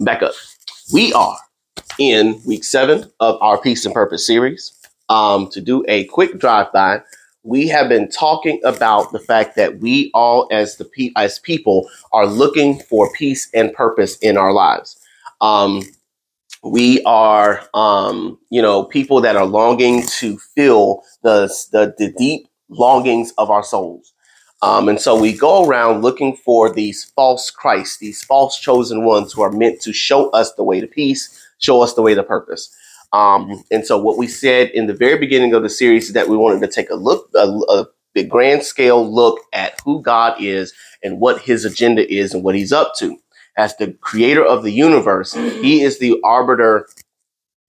back up. We are in week seven of our Peace and Purpose series. Um, to do a quick drive by, we have been talking about the fact that we all, as the pe- as people, are looking for peace and purpose in our lives. Um, we are, um, you know, people that are longing to fill the, the the deep longings of our souls. Um, and so we go around looking for these false Christs, these false chosen ones who are meant to show us the way to peace, show us the way to purpose. Um, and so what we said in the very beginning of the series is that we wanted to take a look, a, a big grand scale look at who God is and what his agenda is and what he's up to. As the creator of the universe, he is the arbiter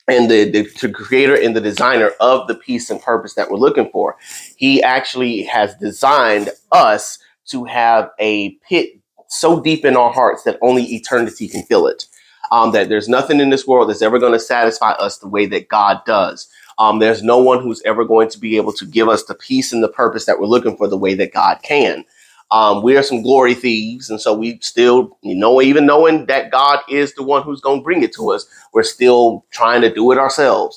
and the, the, creator and the designer of the peace and purpose that we're looking for. He actually has designed us to have a pit so deep in our hearts that only eternity can fill it. Um, that there's nothing in this world that's ever going to satisfy us the way that God does. Um, there's no one who's ever going to be able to give us the peace and the purpose that we're looking for the way that God can. Um, we are some glory thieves, and so we still, you know, even knowing that God is the one who's going to bring it to us, we're still trying to do it ourselves.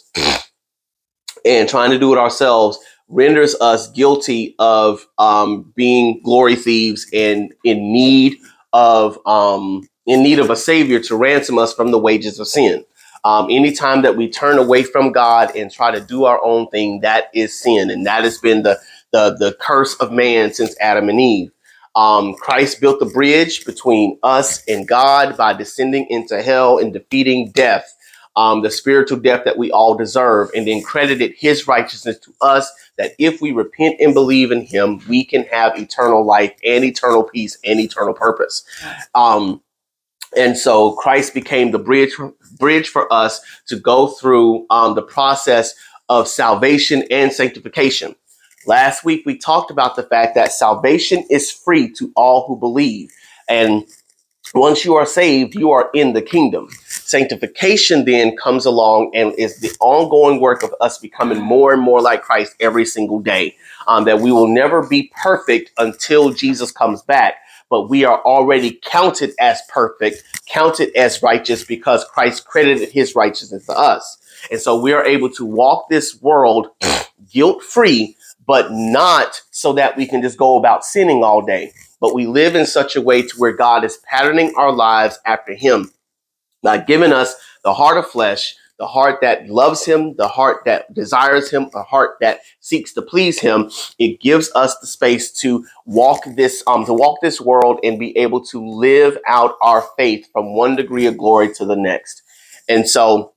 and trying to do it ourselves renders us guilty of um, being glory thieves and in need of um, in need of a savior to ransom us from the wages of sin. Um, anytime that we turn away from God and try to do our own thing, that is sin, and that has been the the the curse of man since Adam and Eve. Um, Christ built the bridge between us and God by descending into hell and defeating death, um, the spiritual death that we all deserve, and then credited his righteousness to us that if we repent and believe in him, we can have eternal life and eternal peace and eternal purpose. Um, and so Christ became the bridge bridge for us to go through um, the process of salvation and sanctification. Last week, we talked about the fact that salvation is free to all who believe. And once you are saved, you are in the kingdom. Sanctification then comes along and is the ongoing work of us becoming more and more like Christ every single day. Um, that we will never be perfect until Jesus comes back, but we are already counted as perfect, counted as righteous because Christ credited his righteousness to us. And so we are able to walk this world guilt free but not so that we can just go about sinning all day. But we live in such a way to where God is patterning our lives after Him, not giving us the heart of flesh, the heart that loves Him, the heart that desires Him, a heart that seeks to please Him. It gives us the space to walk this, um, to walk this world and be able to live out our faith from one degree of glory to the next. And so,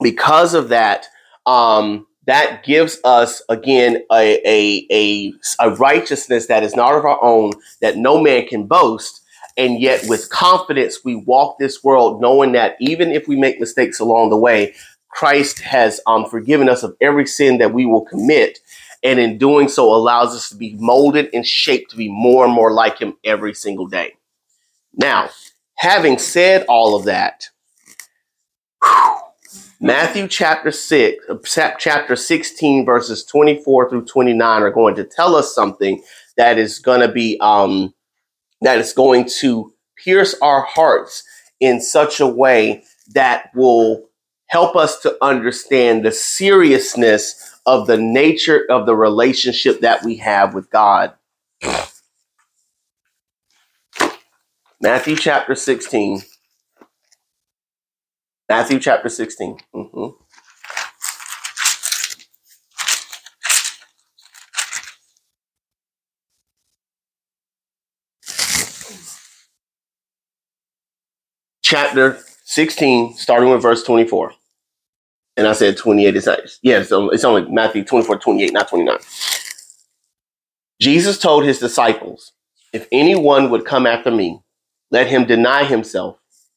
because of that, um, that gives us again a, a, a, a, righteousness that is not of our own, that no man can boast. And yet, with confidence, we walk this world knowing that even if we make mistakes along the way, Christ has um, forgiven us of every sin that we will commit. And in doing so, allows us to be molded and shaped to be more and more like Him every single day. Now, having said all of that, whew, Matthew chapter 6, chapter 16, verses 24 through 29 are going to tell us something that is going to be, um, that is going to pierce our hearts in such a way that will help us to understand the seriousness of the nature of the relationship that we have with God. Matthew chapter 16, Matthew chapter 16. Mm-hmm. Chapter 16, starting with verse 24. And I said 28 is nice. Yeah, so it's only Matthew 24, 28, not 29. Jesus told his disciples, If anyone would come after me, let him deny himself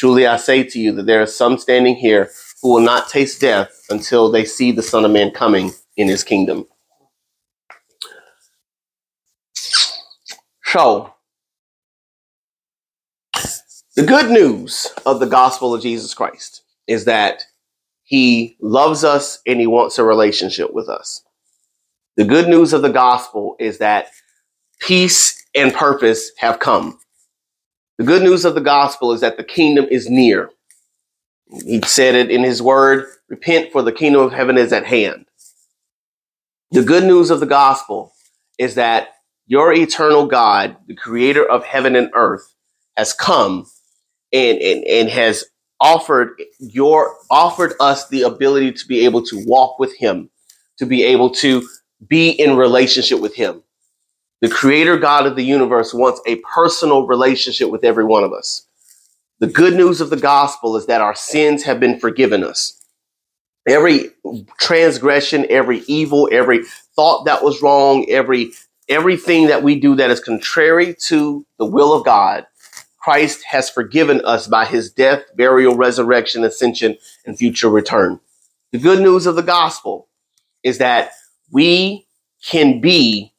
Truly I say to you that there are some standing here who will not taste death until they see the Son of Man coming in his kingdom. So, the good news of the gospel of Jesus Christ is that he loves us and he wants a relationship with us. The good news of the gospel is that peace and purpose have come. The good news of the gospel is that the kingdom is near. He said it in his word repent, for the kingdom of heaven is at hand. The good news of the gospel is that your eternal God, the creator of heaven and earth, has come and, and, and has offered your offered us the ability to be able to walk with him, to be able to be in relationship with him. The creator God of the universe wants a personal relationship with every one of us. The good news of the gospel is that our sins have been forgiven us. Every transgression, every evil, every thought that was wrong, every everything that we do that is contrary to the will of God, Christ has forgiven us by his death, burial, resurrection, ascension, and future return. The good news of the gospel is that we can be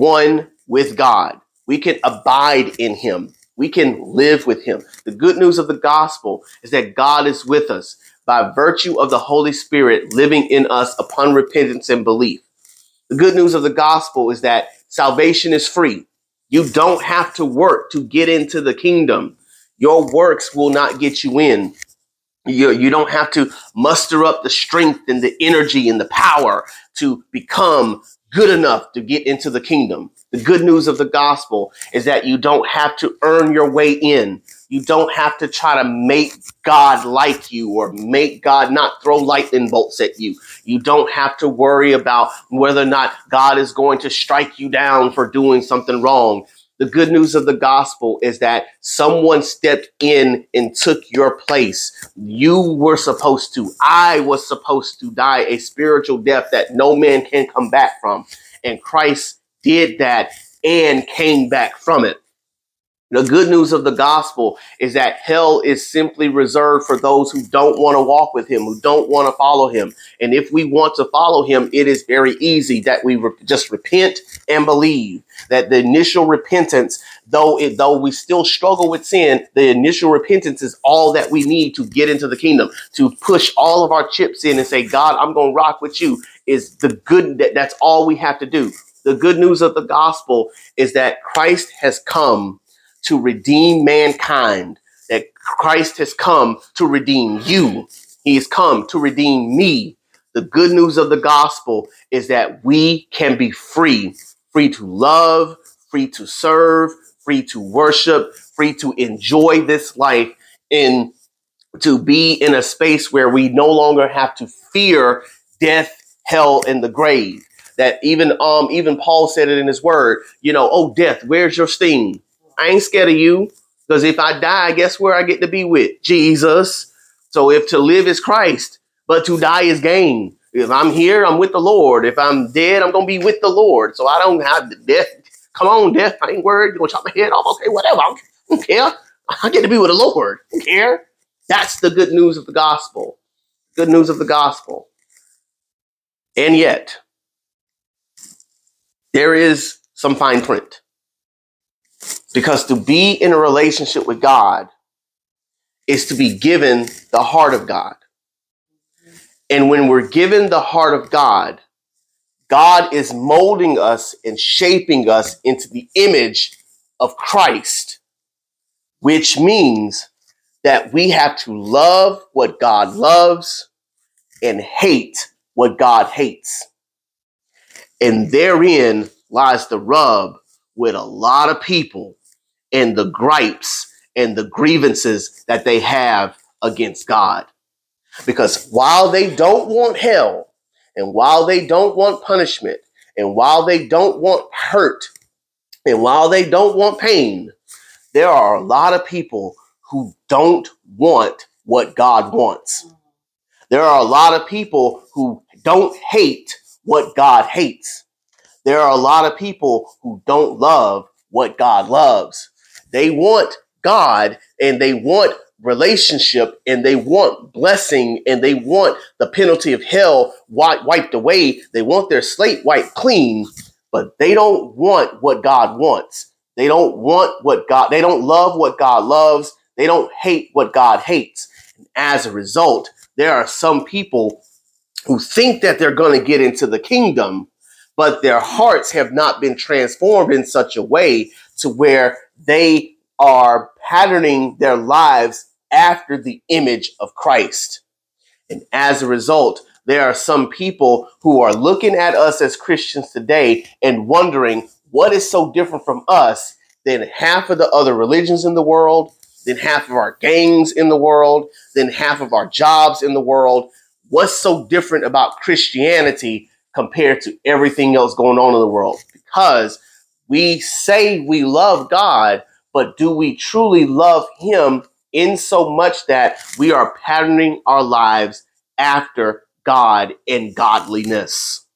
one with God. We can abide in him. We can live with him. The good news of the gospel is that God is with us by virtue of the Holy Spirit living in us upon repentance and belief. The good news of the gospel is that salvation is free. You don't have to work to get into the kingdom. Your works will not get you in. You, you don't have to muster up the strength and the energy and the power to become good enough to get into the kingdom. The good news of the gospel is that you don't have to earn your way in. You don't have to try to make God like you or make God not throw lightning bolts at you. You don't have to worry about whether or not God is going to strike you down for doing something wrong. The good news of the gospel is that someone stepped in and took your place. You were supposed to, I was supposed to die a spiritual death that no man can come back from. And Christ did that and came back from it. The good news of the gospel is that hell is simply reserved for those who don't want to walk with him, who don't want to follow him. And if we want to follow him, it is very easy that we re- just repent and believe that the initial repentance, though it, though we still struggle with sin, the initial repentance is all that we need to get into the kingdom, to push all of our chips in and say, God, I'm going to rock with you is the good that that's all we have to do the good news of the gospel is that Christ has come to redeem mankind, that Christ has come to redeem you. He has come to redeem me. The good news of the gospel is that we can be free, free to love, free to serve, free to worship, free to enjoy this life and to be in a space where we no longer have to fear death, hell, and the grave that even um even Paul said it in his word, you know, oh death, where's your sting? I ain't scared of you because if I die, guess where I get to be with Jesus. So if to live is Christ, but to die is gain. If I'm here, I'm with the Lord. If I'm dead, I'm gonna be with the Lord. So I don't have death. Come on, death. I ain't worried. You're gonna chop my head off. Okay, whatever. I don't care. I get to be with the Lord. I don't care. That's the good news of the gospel. Good news of the gospel. And yet, there is some fine print. Because to be in a relationship with God is to be given the heart of God. And when we're given the heart of God, God is molding us and shaping us into the image of Christ, which means that we have to love what God loves and hate what God hates. And therein lies the rub with a lot of people and the gripes and the grievances that they have against God. Because while they don't want hell, and while they don't want punishment, and while they don't want hurt, and while they don't want pain, there are a lot of people who don't want what God wants. There are a lot of people who don't hate what God hates. There are a lot of people who don't love what God loves. They want God and they want relationship and they want blessing and they want the penalty of hell wiped away. They want their slate wiped clean, but they don't want what God wants. They don't want what God, they don't love what God loves. They don't hate what God hates. And as a result, there are some people who think that they're going to get into the kingdom, but their hearts have not been transformed in such a way to where they are patterning their lives after the image of Christ. And as a result, there are some people who are looking at us as Christians today and wondering what is so different from us than half of the other religions in the world, than half of our gangs in the world, than half of our jobs in the world. What's so different about Christianity compared to everything else going on in the world? Because we say we love God, but do we truly love Him in so much that we are patterning our lives after God and godliness?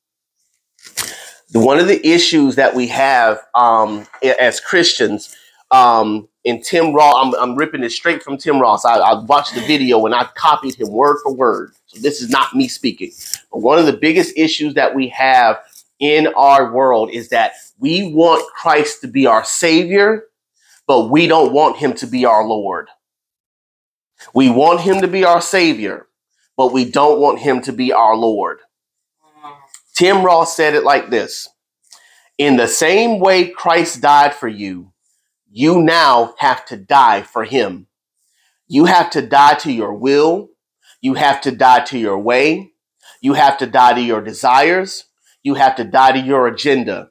One of the issues that we have um, as Christians, um, in Tim Ross, I'm, I'm, ripping it straight from Tim Ross. I, I watched the video and I copied him word for word. So this is not me speaking. But one of the biggest issues that we have in our world is that we want Christ to be our Savior, but we don't want Him to be our Lord. We want Him to be our Savior, but we don't want Him to be our Lord. Tim Ross said it like this In the same way Christ died for you, you now have to die for Him. You have to die to your will. You have to die to your way. You have to die to your desires. You have to die to your agenda.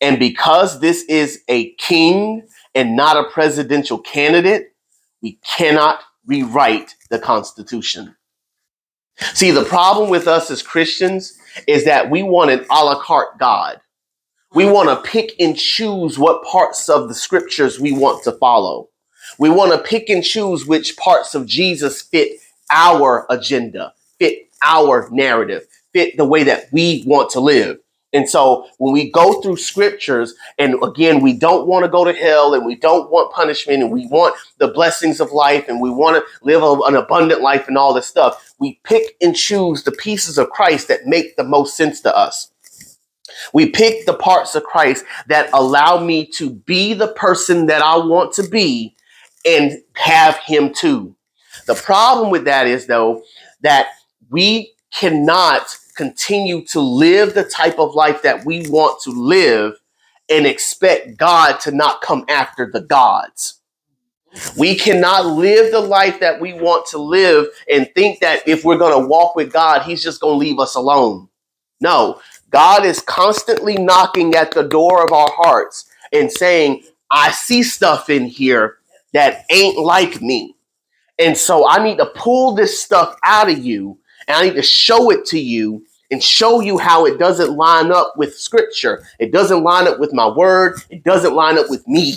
And because this is a king and not a presidential candidate, we cannot rewrite the Constitution. See, the problem with us as Christians is that we want an a la carte God. We want to pick and choose what parts of the scriptures we want to follow. We want to pick and choose which parts of Jesus fit our agenda, fit our narrative, fit the way that we want to live. And so when we go through scriptures, and again, we don't want to go to hell and we don't want punishment and we want the blessings of life and we want to live an abundant life and all this stuff, we pick and choose the pieces of Christ that make the most sense to us. We pick the parts of Christ that allow me to be the person that I want to be and have Him too. The problem with that is, though, that we cannot continue to live the type of life that we want to live and expect God to not come after the gods. We cannot live the life that we want to live and think that if we're going to walk with God, He's just going to leave us alone. No, God is constantly knocking at the door of our hearts and saying, I see stuff in here that ain't like me. And so I need to pull this stuff out of you and I need to show it to you and show you how it doesn't line up with scripture. It doesn't line up with my word. It doesn't line up with me.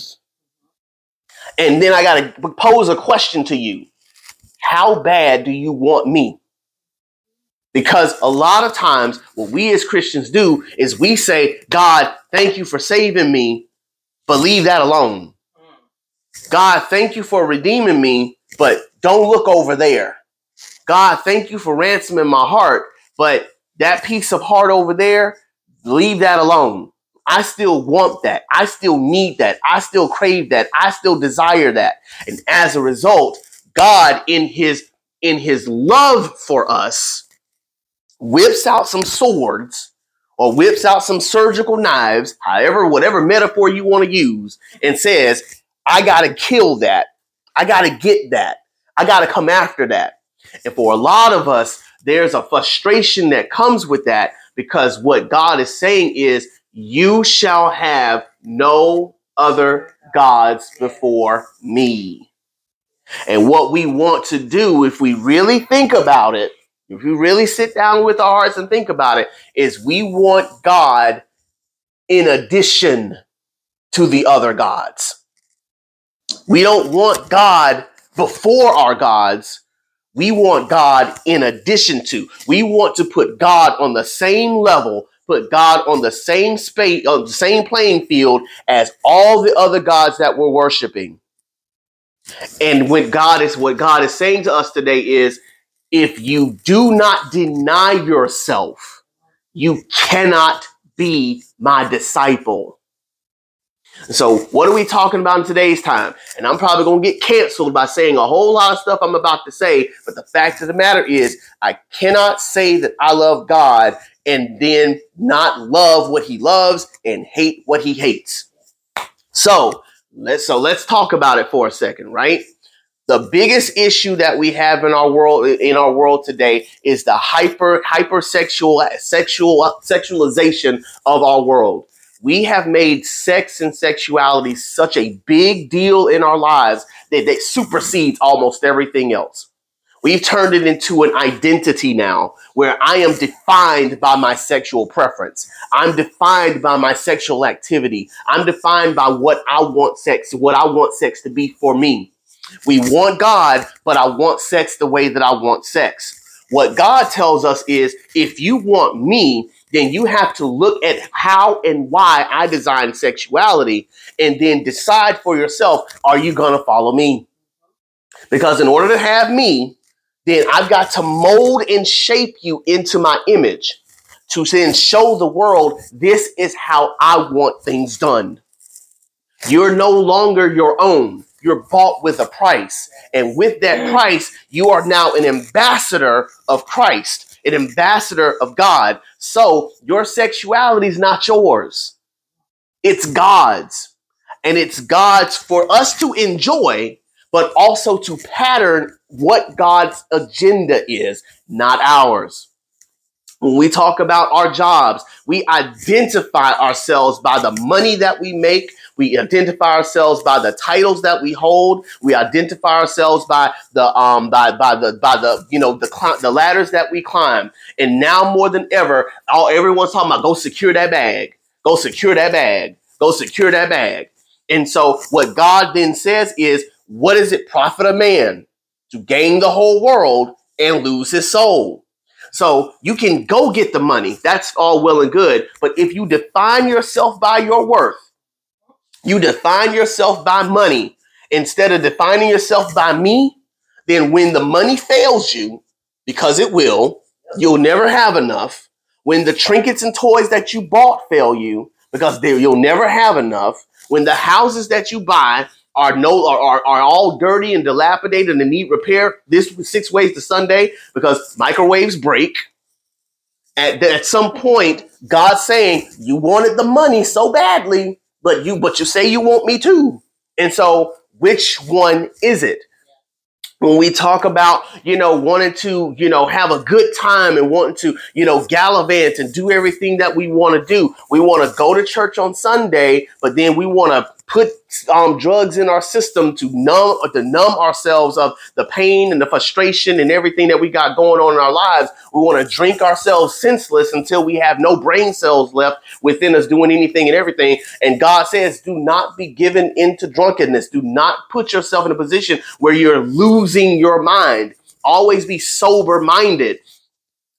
And then I got to pose a question to you. How bad do you want me? Because a lot of times, what we as Christians do is we say, God, thank you for saving me, but leave that alone. Mm. God, thank you for redeeming me, but don't look over there. God, thank you for ransoming my heart, but that piece of heart over there, leave that alone. I still want that. I still need that. I still crave that. I still desire that. And as a result, God in his in his love for us whips out some swords or whips out some surgical knives, however whatever metaphor you want to use and says, "I got to kill that. I got to get that. I got to come after that." And for a lot of us, there's a frustration that comes with that because what God is saying is, you shall have no other gods before me. And what we want to do, if we really think about it, if we really sit down with our hearts and think about it, is we want God in addition to the other gods. We don't want God before our gods. We want God in addition to. We want to put God on the same level, put God on the same space, on the same playing field as all the other gods that we're worshiping. And when God is what God is saying to us today is if you do not deny yourself, you cannot be my disciple. So, what are we talking about in today's time? And I'm probably going to get canceled by saying a whole lot of stuff I'm about to say, but the fact of the matter is, I cannot say that I love God and then not love what he loves and hate what he hates. So, let's so let's talk about it for a second, right? The biggest issue that we have in our world in our world today is the hyper hypersexual sexual sexualization of our world we have made sex and sexuality such a big deal in our lives that it supersedes almost everything else. We've turned it into an identity now where I am defined by my sexual preference. I'm defined by my sexual activity. I'm defined by what I want sex, what I want sex to be for me. We want God, but I want sex the way that I want sex. What God tells us is if you want me, then you have to look at how and why I designed sexuality and then decide for yourself are you going to follow me? Because in order to have me, then I've got to mold and shape you into my image to then show the world this is how I want things done. You're no longer your own. You're bought with a price. And with that price, you are now an ambassador of Christ an ambassador of God. So your sexuality is not yours, it's God's. And it's God's for us to enjoy, but also to pattern what God's agenda is, not ours. When we talk about our jobs, we identify ourselves by the money that we make. We identify ourselves by the titles that we hold. We identify ourselves by the um by by the by the you know the cl- the ladders that we climb. And now more than ever, all everyone's talking about go secure that bag. Go secure that bag. Go secure that bag. And so what God then says is, what does it profit a man to gain the whole world and lose his soul? So you can go get the money. That's all well and good. But if you define yourself by your worth, you define yourself by money instead of defining yourself by me, then when the money fails you, because it will, you'll never have enough. When the trinkets and toys that you bought fail you, because they, you'll never have enough. When the houses that you buy are no are, are, are all dirty and dilapidated and need repair this six ways to Sunday because microwaves break. At, at some point, God's saying, You wanted the money so badly, but you but you say you want me too. And so which one is it? when we talk about you know wanting to you know have a good time and wanting to you know gallivant and do everything that we want to do we want to go to church on sunday but then we want to put um, drugs in our system to numb to numb ourselves of the pain and the frustration and everything that we got going on in our lives. We want to drink ourselves senseless until we have no brain cells left within us doing anything and everything. And God says, do not be given into drunkenness. Do not put yourself in a position where you're losing your mind. Always be sober minded.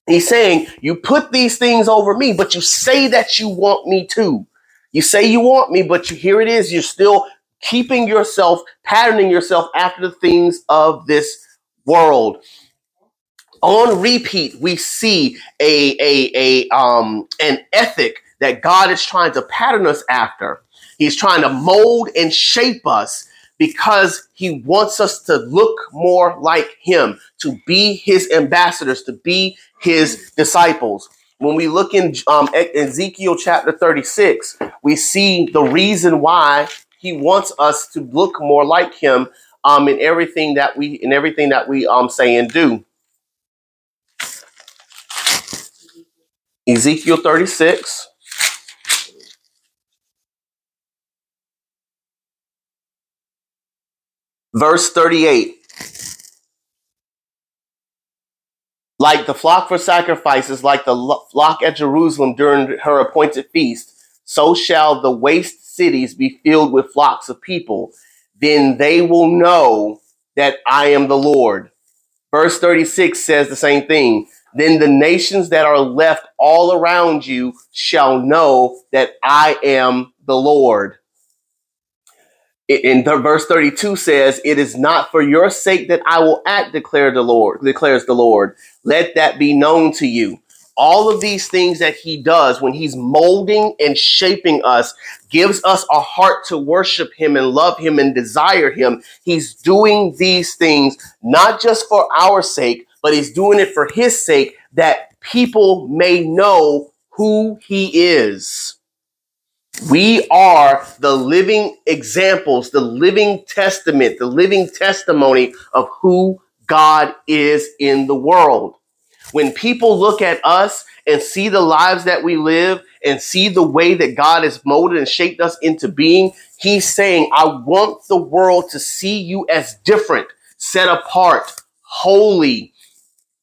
He's saying, you put these things over me, but you say that you want me to. You say you want me, but you, here it is. You're still keeping yourself, patterning yourself after the things of this world. On repeat, we see a, a, a um, an ethic that God is trying to pattern us after. He's trying to mold and shape us because he wants us to look more like him, to be his ambassadors, to be his disciples. When we look in um, Ezekiel chapter 36, we see the reason why he wants us to look more like him um, in everything that we in everything that we um, say and do. Ezekiel 36. Verse 38. Like the flock for sacrifices, like the flock at Jerusalem during her appointed feast, so shall the waste cities be filled with flocks of people. Then they will know that I am the Lord. Verse 36 says the same thing. Then the nations that are left all around you shall know that I am the Lord. In verse 32 says, It is not for your sake that I will act, declare the Lord, declares the Lord. Let that be known to you. All of these things that he does when he's molding and shaping us gives us a heart to worship him and love him and desire him. He's doing these things not just for our sake, but he's doing it for his sake that people may know who he is. We are the living examples, the living testament, the living testimony of who God is in the world. When people look at us and see the lives that we live and see the way that God has molded and shaped us into being, He's saying, I want the world to see you as different, set apart, holy,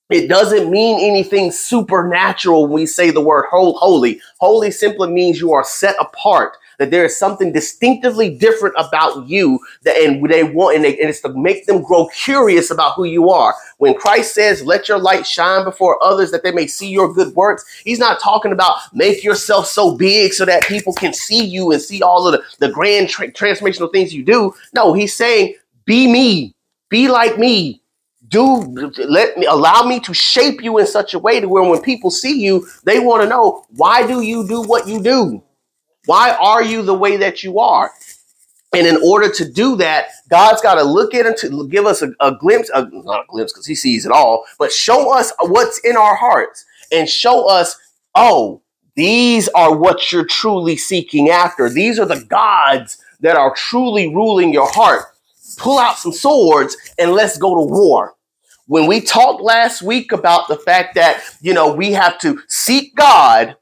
it doesn't mean anything supernatural when we say the word holy. Holy simply means you are set apart. That there is something distinctively different about you, that and they want, and, they, and it's to make them grow curious about who you are. When Christ says, "Let your light shine before others, that they may see your good works," He's not talking about make yourself so big so that people can see you and see all of the, the grand tra- transformational things you do. No, He's saying, "Be me, be like me, do let me allow me to shape you in such a way to where when people see you, they want to know why do you do what you do? Why are you the way that you are? And in order to do that, God's got to look at to give us a, a glimpse, a, not a glimpse because He sees it all, but show us what's in our hearts and show us, oh, these are what you're truly seeking after. These are the gods that are truly ruling your heart. Pull out some swords and let's go to war when we talked last week about the fact that, you know, we have to seek God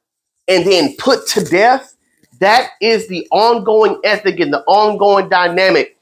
and then put to death, that is the ongoing ethic and the ongoing dynamic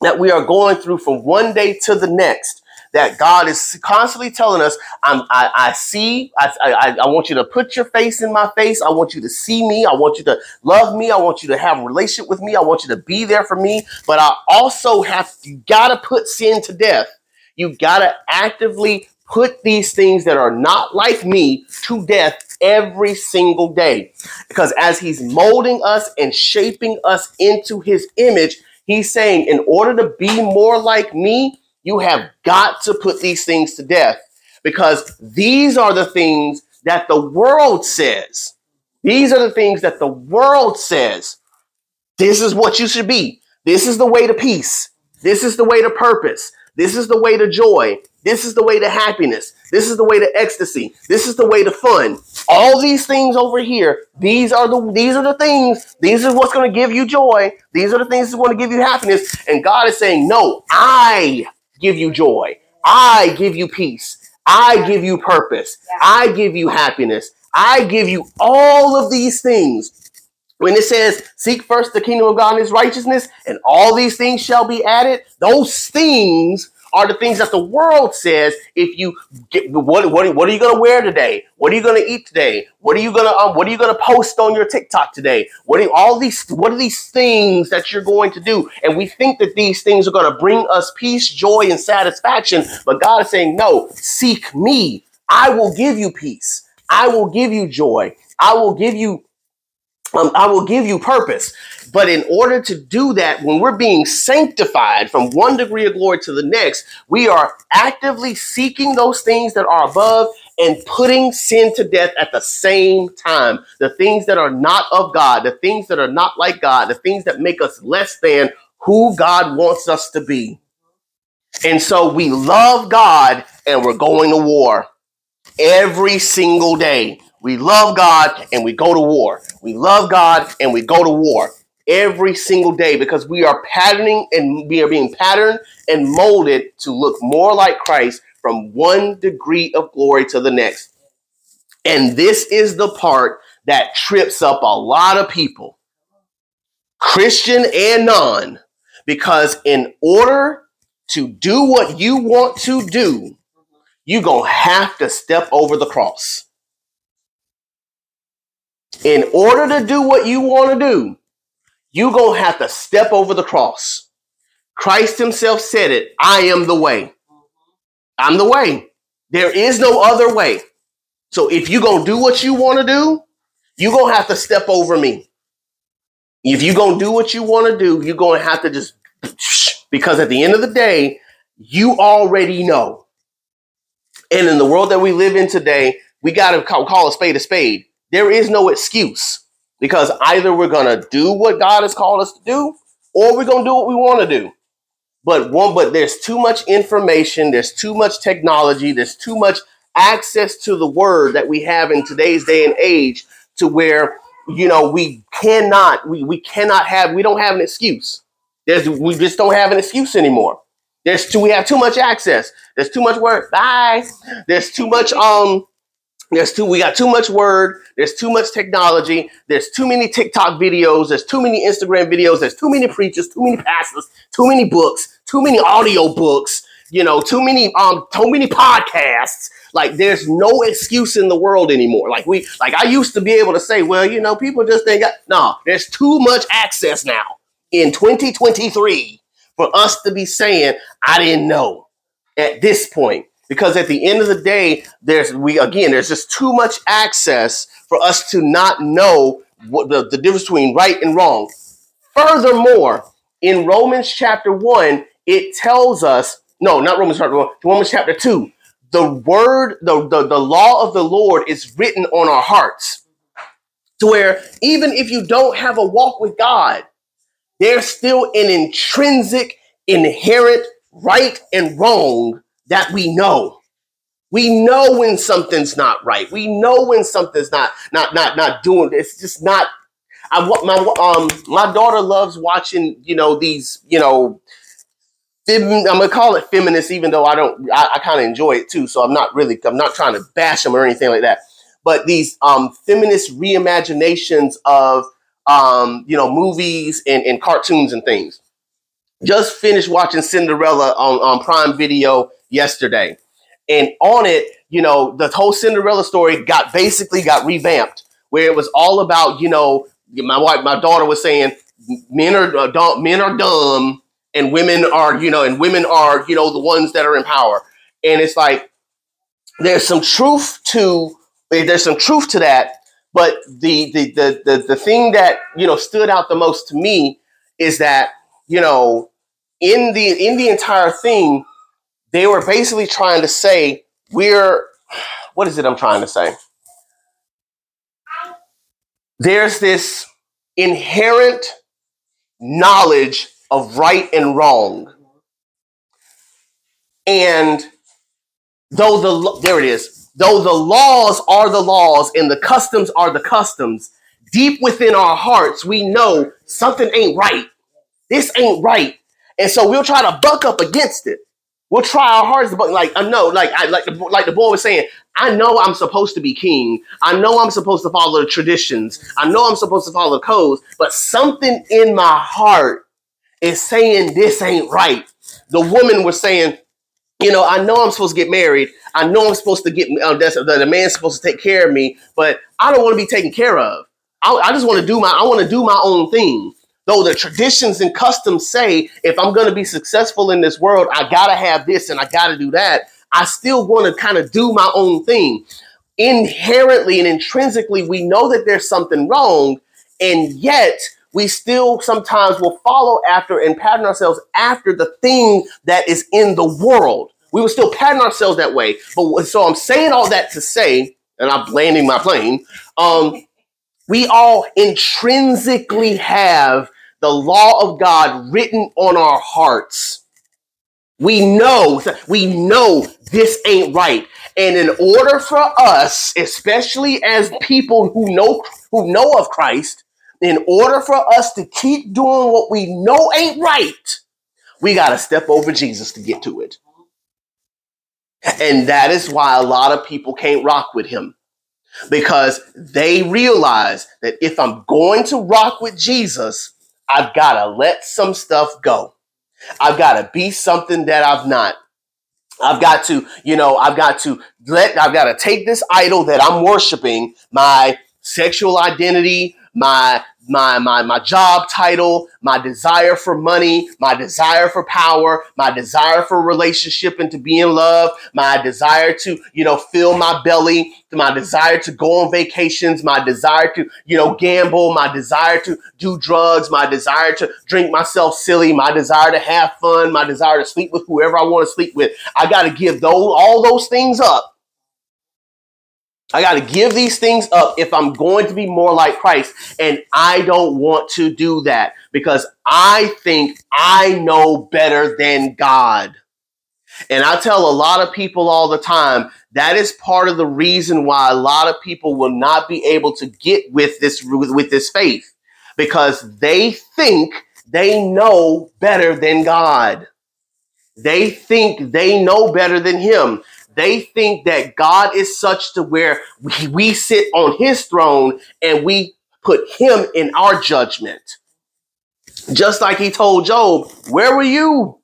that we are going through from one day to the next. That God is constantly telling us, I'm, I, I see, I, I, I want you to put your face in my face. I want you to see me. I want you to love me. I want you to have a relationship with me. I want you to be there for me. But I also have, you got to put sin to death you got to actively put these things that are not like me to death every single day. Because as he's molding us and shaping us into his image, he's saying, in order to be more like me, you have got to put these things to death. Because these are the things that the world says. These are the things that the world says. This is what you should be. This is the way to peace. This is the way to purpose. This is the way to joy. This is the way to happiness. This is the way to ecstasy. This is the way to fun. All these things over here, these are the these are the things. These are what's going to give you joy. These are the things that's going to give you happiness. And God is saying, "No, I give you joy. I give you peace. I give you purpose. I give you happiness. I give you all of these things." When it says, seek first the kingdom of God and his righteousness, and all these things shall be added, those things are the things that the world says if you get what what, what are you going to wear today? What are you going to eat today? What are you going to um, what are you going to post on your tiktok today? What are all these what are these things that you're going to do? And we think that these things are going to bring us peace joy and satisfaction but god is saying no seek me. I will give you peace. I will give you joy. I will give you um, I will give you purpose. But in order to do that, when we're being sanctified from one degree of glory to the next, we are actively seeking those things that are above and putting sin to death at the same time. The things that are not of God, the things that are not like God, the things that make us less than who God wants us to be. And so we love God and we're going to war every single day. We love God and we go to war. We love God and we go to war every single day because we are patterning and we are being patterned and molded to look more like Christ from one degree of glory to the next. And this is the part that trips up a lot of people, Christian and non, because in order to do what you want to do, you're going to have to step over the cross in order to do what you want to do, you're going to have to step over the cross. Christ himself said it I am the way. I'm the way. There is no other way. So if you're going to do what you want to do, you're going to have to step over me. If you're going to do what you want to do, you're going to have to just, because at the end of the day, you already know. And in the world that we live in today, we got to call, call a spade a spade. There is no excuse because either we're going to do what God has called us to do or we're going to do what we want to do. But one, but there's too much information, there's too much technology, there's too much access to the word that we have in today's day and age to where you know we cannot we, we cannot have we don't have an excuse. There's we just don't have an excuse anymore. There's too we have too much access. There's too much work. Bye. There's too much um there's too we got too much word there's too much technology there's too many tiktok videos there's too many instagram videos there's too many preachers too many pastors too many books too many audio books you know too many um too many podcasts like there's no excuse in the world anymore. Like we like I used to be able to say, well, you know, people just think no, there's too much access now in 2023 for us to be saying, I didn't know at this point. Because at the end of the day, there's we again, there's just too much access for us to not know what the, the difference between right and wrong. Furthermore, in Romans chapter 1, it tells us, no, not Romans chapter 1, Romans chapter 2, the word, the, the, the law of the Lord is written on our hearts. To where even if you don't have a walk with God, there's still an intrinsic, inherent right and wrong that we know. We know when something's not right. We know when something's not not not not doing. It's just not. I want my um my daughter loves watching you know these you know I'm gonna call it feminist, even though I don't. I, I kind of enjoy it too. So I'm not really. I'm not trying to bash them or anything like that. But these um, feminist reimaginations of um, you know movies and, and cartoons and things. Just finished watching Cinderella on, on Prime Video yesterday, and on it, you know, the whole Cinderella story got basically got revamped, where it was all about you know my wife, my daughter was saying men are uh, men are dumb and women are, you know, and women are, you know, the ones that are in power. And it's like there's some truth to there's some truth to that, but the the the the, the thing that, you know, stood out the most to me is that, you know, in the in the entire thing, they were basically trying to say we're what is it I'm trying to say? There's this inherent knowledge of right and wrong. And though the there it is, though the laws are the laws and the customs are the customs, deep within our hearts we know something ain't right. This ain't right. And so we'll try to buck up against it. We'll try our hardest, but like I know, like I like the, like the boy was saying, I know I'm supposed to be king. I know I'm supposed to follow the traditions. I know I'm supposed to follow the codes, but something in my heart is saying this ain't right. The woman was saying, you know, I know I'm supposed to get married. I know I'm supposed to get uh, the, the man's supposed to take care of me, but I don't want to be taken care of. I, I just want to do my I want to do my own thing. Though the traditions and customs say if I'm going to be successful in this world, I gotta have this and I gotta do that. I still want to kind of do my own thing. Inherently and intrinsically, we know that there's something wrong, and yet we still sometimes will follow after and pattern ourselves after the thing that is in the world. We will still pattern ourselves that way. But so I'm saying all that to say, and I'm landing my plane. Um, we all intrinsically have the law of God written on our hearts. We know, we know this ain't right. And in order for us, especially as people who know who know of Christ, in order for us to keep doing what we know ain't right, we got to step over Jesus to get to it. And that is why a lot of people can't rock with him because they realize that if I'm going to rock with Jesus, I've got to let some stuff go. I've got to be something that I've not. I've got to, you know, I've got to let, I've got to take this idol that I'm worshiping, my sexual identity, my my, my, my job title, my desire for money, my desire for power, my desire for relationship and to be in love, my desire to, you know, fill my belly, my desire to go on vacations, my desire to, you know, gamble, my desire to do drugs, my desire to drink myself silly, my desire to have fun, my desire to sleep with whoever I want to sleep with. I got to give those all those things up I got to give these things up if I'm going to be more like Christ. And I don't want to do that because I think I know better than God. And I tell a lot of people all the time that is part of the reason why a lot of people will not be able to get with this with this faith because they think they know better than God. They think they know better than him. They think that God is such to where we, we sit on his throne and we put him in our judgment. Just like he told Job, where were you?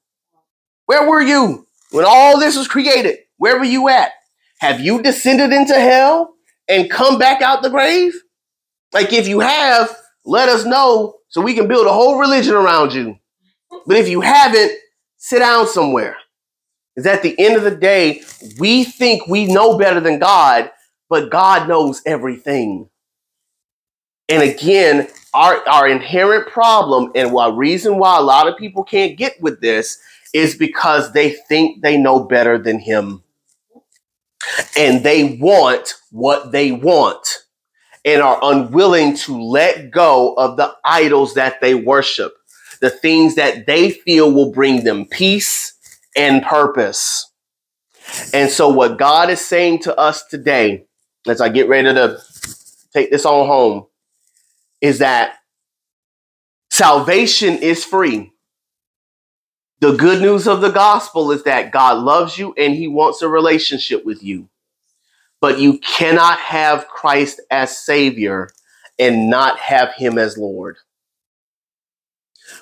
Where were you when all this was created? Where were you at? Have you descended into hell and come back out the grave? Like if you have, let us know so we can build a whole religion around you. But if you haven't, sit down somewhere is at the end of the day, we think we know better than God, but God knows everything. And again, our, our inherent problem and why reason why a lot of people can't get with this is because they think they know better than him. And they want what they want and are unwilling to let go of the idols that they worship, the things that they feel will bring them peace and purpose. And so, what God is saying to us today, as I get ready to take this on home, is that salvation is free. The good news of the gospel is that God loves you and he wants a relationship with you. But you cannot have Christ as Savior and not have him as Lord.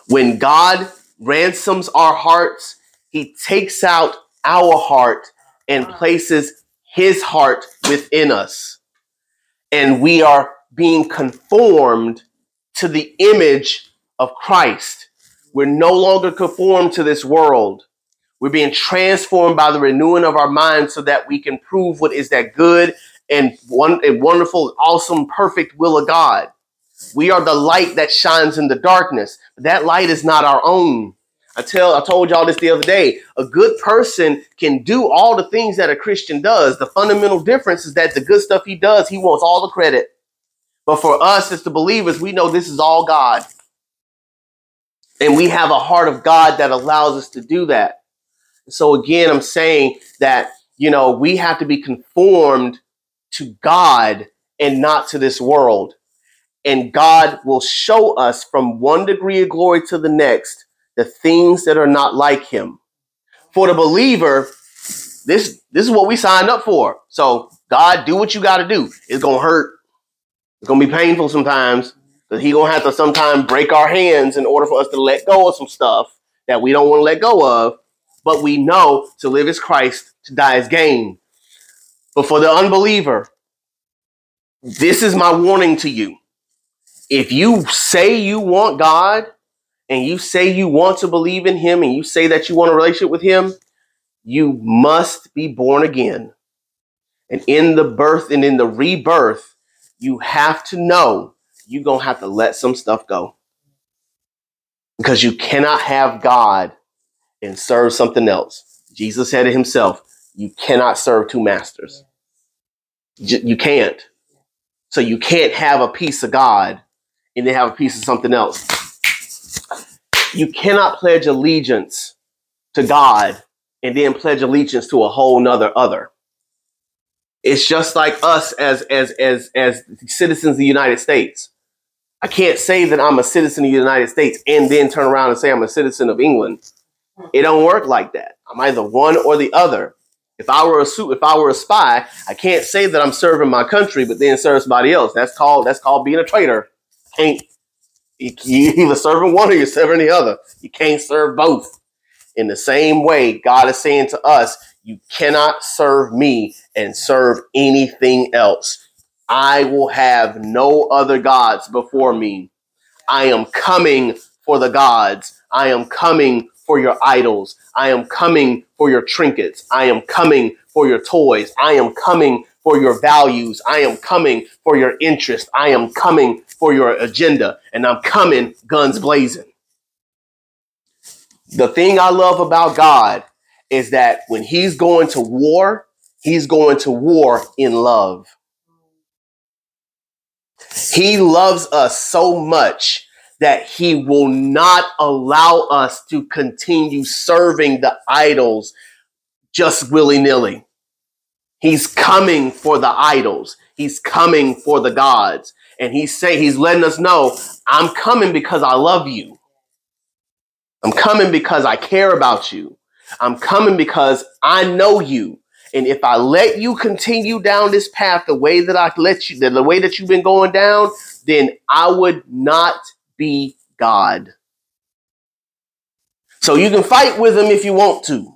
When God ransoms our hearts, he takes out our heart and places his heart within us. And we are being conformed to the image of Christ. We're no longer conformed to this world. We're being transformed by the renewing of our minds so that we can prove what is that good and, one, and wonderful, awesome, perfect will of God. We are the light that shines in the darkness. That light is not our own. I tell I told y'all this the other day. A good person can do all the things that a Christian does. The fundamental difference is that the good stuff he does, he wants all the credit. But for us as the believers, we know this is all God. And we have a heart of God that allows us to do that. So again, I'm saying that, you know, we have to be conformed to God and not to this world. And God will show us from one degree of glory to the next the things that are not like him. For the believer, this this is what we signed up for. So God, do what you got to do. It's gonna hurt. It's gonna be painful sometimes because He gonna have to sometimes break our hands in order for us to let go of some stuff that we don't want to let go of. But we know to live as Christ, to die as gain. But for the unbeliever, this is my warning to you. If you say you want God and you say you want to believe in him and you say that you want a relationship with him, you must be born again. And in the birth and in the rebirth, you have to know you're going to have to let some stuff go. Because you cannot have God and serve something else. Jesus said it himself you cannot serve two masters. You can't. So you can't have a piece of God and then have a piece of something else you cannot pledge allegiance to God and then pledge allegiance to a whole nother other. It's just like us as as as as citizens of the United States. I can't say that I'm a citizen of the United States and then turn around and say I'm a citizen of England. It don't work like that. I'm either one or the other. If I were a suit, if I were a spy, I can't say that I'm serving my country, but then serve somebody else. That's called that's called being a traitor. Can't you, either serving one or you're serving the other. You can't serve both. In the same way, God is saying to us, you cannot serve me and serve anything else. I will have no other gods before me. I am coming for the gods. I am coming for your idols. I am coming for your trinkets. I am coming for your toys. I am coming for your values. I am coming for your interest. I am coming for your agenda. And I'm coming guns blazing. The thing I love about God is that when he's going to war, he's going to war in love. He loves us so much that he will not allow us to continue serving the idols just willy nilly. He's coming for the idols. He's coming for the gods. And he's saying, he's letting us know, I'm coming because I love you. I'm coming because I care about you. I'm coming because I know you. And if I let you continue down this path the way that I let you, the way that you've been going down, then I would not be God. So you can fight with him if you want to,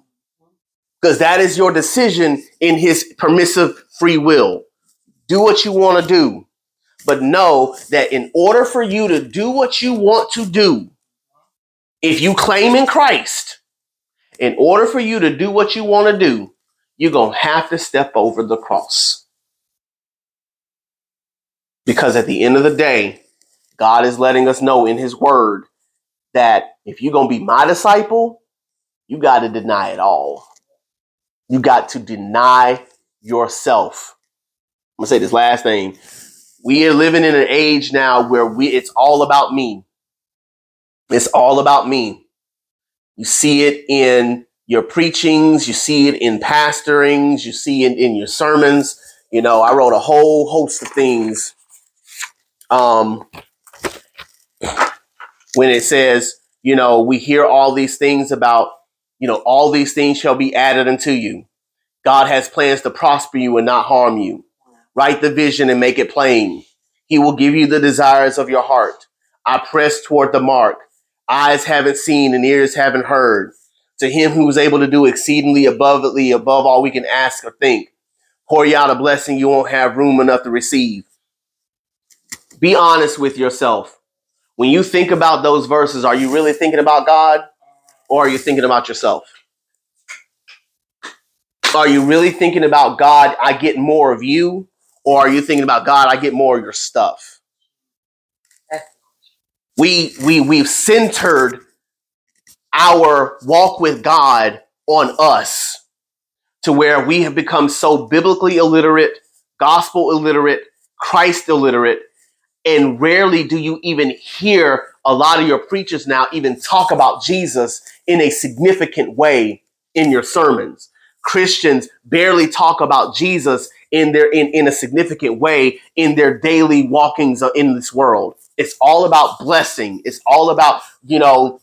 because that is your decision in his permissive free will. Do what you want to do, but know that in order for you to do what you want to do, if you claim in Christ, in order for you to do what you want to do, you're going to have to step over the cross. Because at the end of the day, God is letting us know in His Word that if you're going to be my disciple, you got to deny it all. You got to deny yourself. I'm to say this last thing. We are living in an age now where we it's all about me. It's all about me. You see it in your preachings, you see it in pastorings, you see it in your sermons. You know, I wrote a whole host of things um, when it says, you know, we hear all these things about, you know, all these things shall be added unto you. God has plans to prosper you and not harm you. Write the vision and make it plain. He will give you the desires of your heart. I press toward the mark. Eyes haven't seen and ears haven't heard. To him who is able to do exceedingly abundantly above all we can ask or think. Pour you out a blessing you won't have room enough to receive. Be honest with yourself. When you think about those verses, are you really thinking about God or are you thinking about yourself? Are you really thinking about God, I get more of you? Or are you thinking about God, I get more of your stuff? We we we've centered our walk with God on us to where we have become so biblically illiterate, gospel illiterate, Christ illiterate, and rarely do you even hear a lot of your preachers now even talk about Jesus in a significant way in your sermons. Christians barely talk about Jesus in their in, in a significant way in their daily walkings in this world. It's all about blessing. It's all about, you know,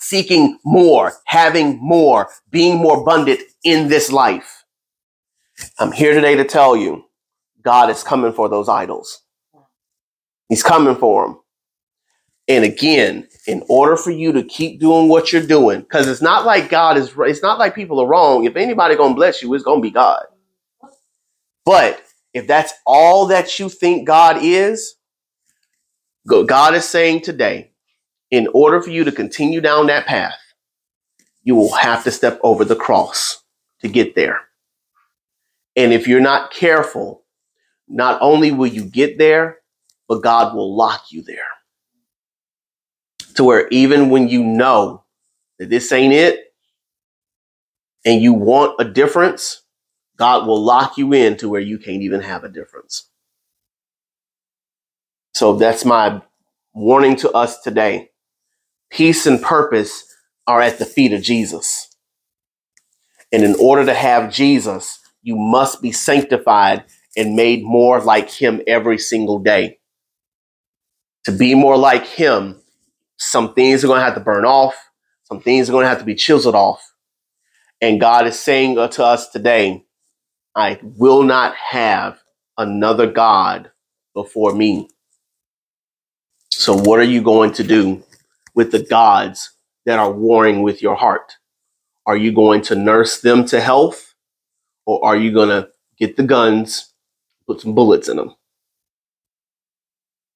seeking more, having more, being more abundant in this life. I'm here today to tell you God is coming for those idols. He's coming for them. And again, in order for you to keep doing what you're doing, because it's not like God is, it's not like people are wrong. If anybody gonna bless you, it's gonna be God. But if that's all that you think God is, God is saying today, in order for you to continue down that path, you will have to step over the cross to get there. And if you're not careful, not only will you get there, but God will lock you there. To where even when you know that this ain't it and you want a difference, God will lock you in to where you can't even have a difference. So that's my warning to us today. Peace and purpose are at the feet of Jesus. And in order to have Jesus, you must be sanctified and made more like him every single day. To be more like him, some things are going to have to burn off, some things are going to have to be chiseled off. And God is saying to us today, I will not have another God before me. So, what are you going to do with the gods that are warring with your heart? Are you going to nurse them to health or are you going to get the guns, put some bullets in them?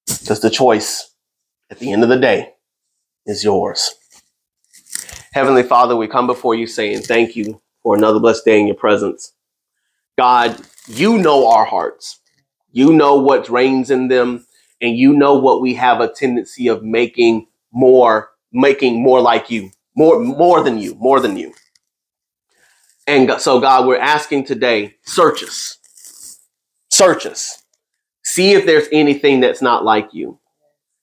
That's the choice. at the end of the day is yours. Heavenly Father, we come before you saying thank you for another blessed day in your presence. God, you know our hearts. You know what reigns in them, and you know what we have a tendency of making more, making more like you, more, more than you, more than you. And so, God, we're asking today, search us, search us, see if there's anything that's not like you.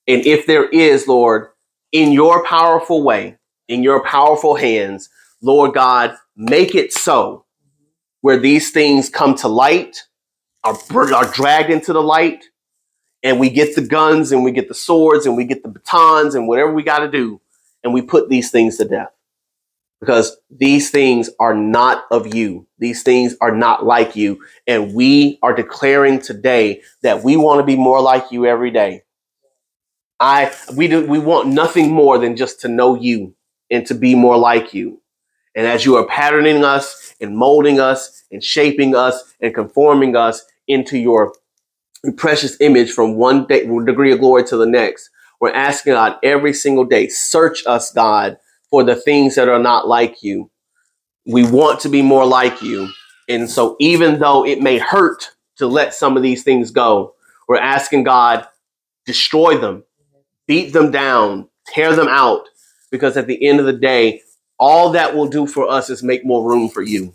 And if there is, Lord, in your powerful way, in your powerful hands, Lord God, make it so where these things come to light, are, are dragged into the light, and we get the guns and we get the swords and we get the batons and whatever we got to do, and we put these things to death. Because these things are not of you. These things are not like you. And we are declaring today that we want to be more like you every day. I we do we want nothing more than just to know you and to be more like you. And as you are patterning us and molding us and shaping us and conforming us into your precious image from one day, degree of glory to the next, we're asking God every single day, search us, God, for the things that are not like you. We want to be more like you. And so even though it may hurt to let some of these things go, we're asking God, destroy them beat them down, tear them out, because at the end of the day, all that will do for us is make more room for you.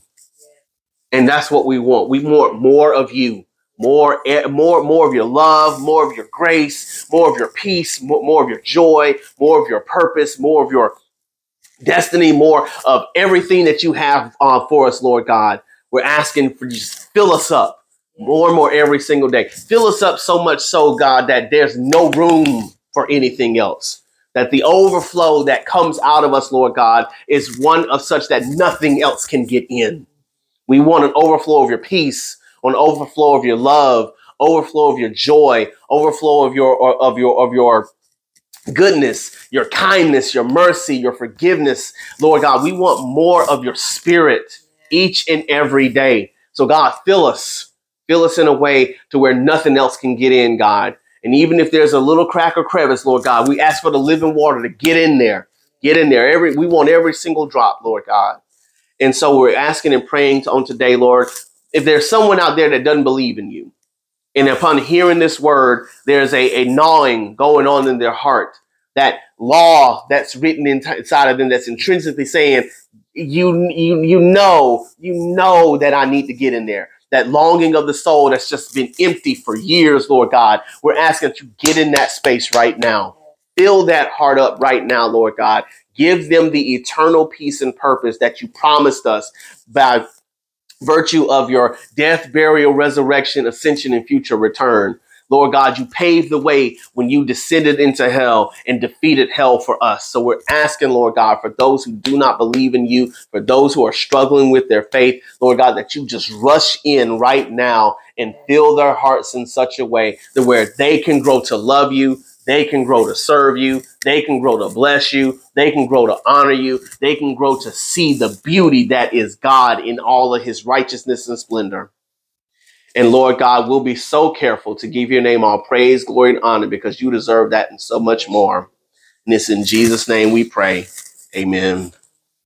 And that's what we want. We want more of you, more, more, more of your love, more of your grace, more of your peace, more, more of your joy, more of your purpose, more of your destiny, more of everything that you have uh, for us, Lord God. We're asking for you just fill us up more and more every single day. Fill us up so much so, God, that there's no room for anything else. That the overflow that comes out of us, Lord God, is one of such that nothing else can get in. We want an overflow of your peace, an overflow of your love, overflow of your joy, overflow of your of your of your goodness, your kindness, your mercy, your forgiveness. Lord God, we want more of your spirit each and every day. So God, fill us. Fill us in a way to where nothing else can get in, God. And even if there's a little crack or crevice, Lord God, we ask for the living water to get in there. Get in there. Every we want every single drop, Lord God. And so we're asking and praying on today, Lord, if there's someone out there that doesn't believe in you, and upon hearing this word, there's a, a gnawing going on in their heart, that law that's written inside of them that's intrinsically saying, you you you know, you know that I need to get in there that longing of the soul that's just been empty for years, Lord God. We're asking that you get in that space right now. Fill that heart up right now, Lord God. Give them the eternal peace and purpose that you promised us by virtue of your death, burial, resurrection, ascension, and future return. Lord God, you paved the way when you descended into hell and defeated hell for us. So we're asking, Lord God, for those who do not believe in you, for those who are struggling with their faith, Lord God, that you just rush in right now and fill their hearts in such a way that where they can grow to love you, they can grow to serve you. They can grow to bless you. They can grow to honor you. They can grow to see the beauty that is God in all of his righteousness and splendor. And Lord God, we'll be so careful to give your name all praise, glory, and honor because you deserve that and so much more. And it's in Jesus' name we pray. Amen.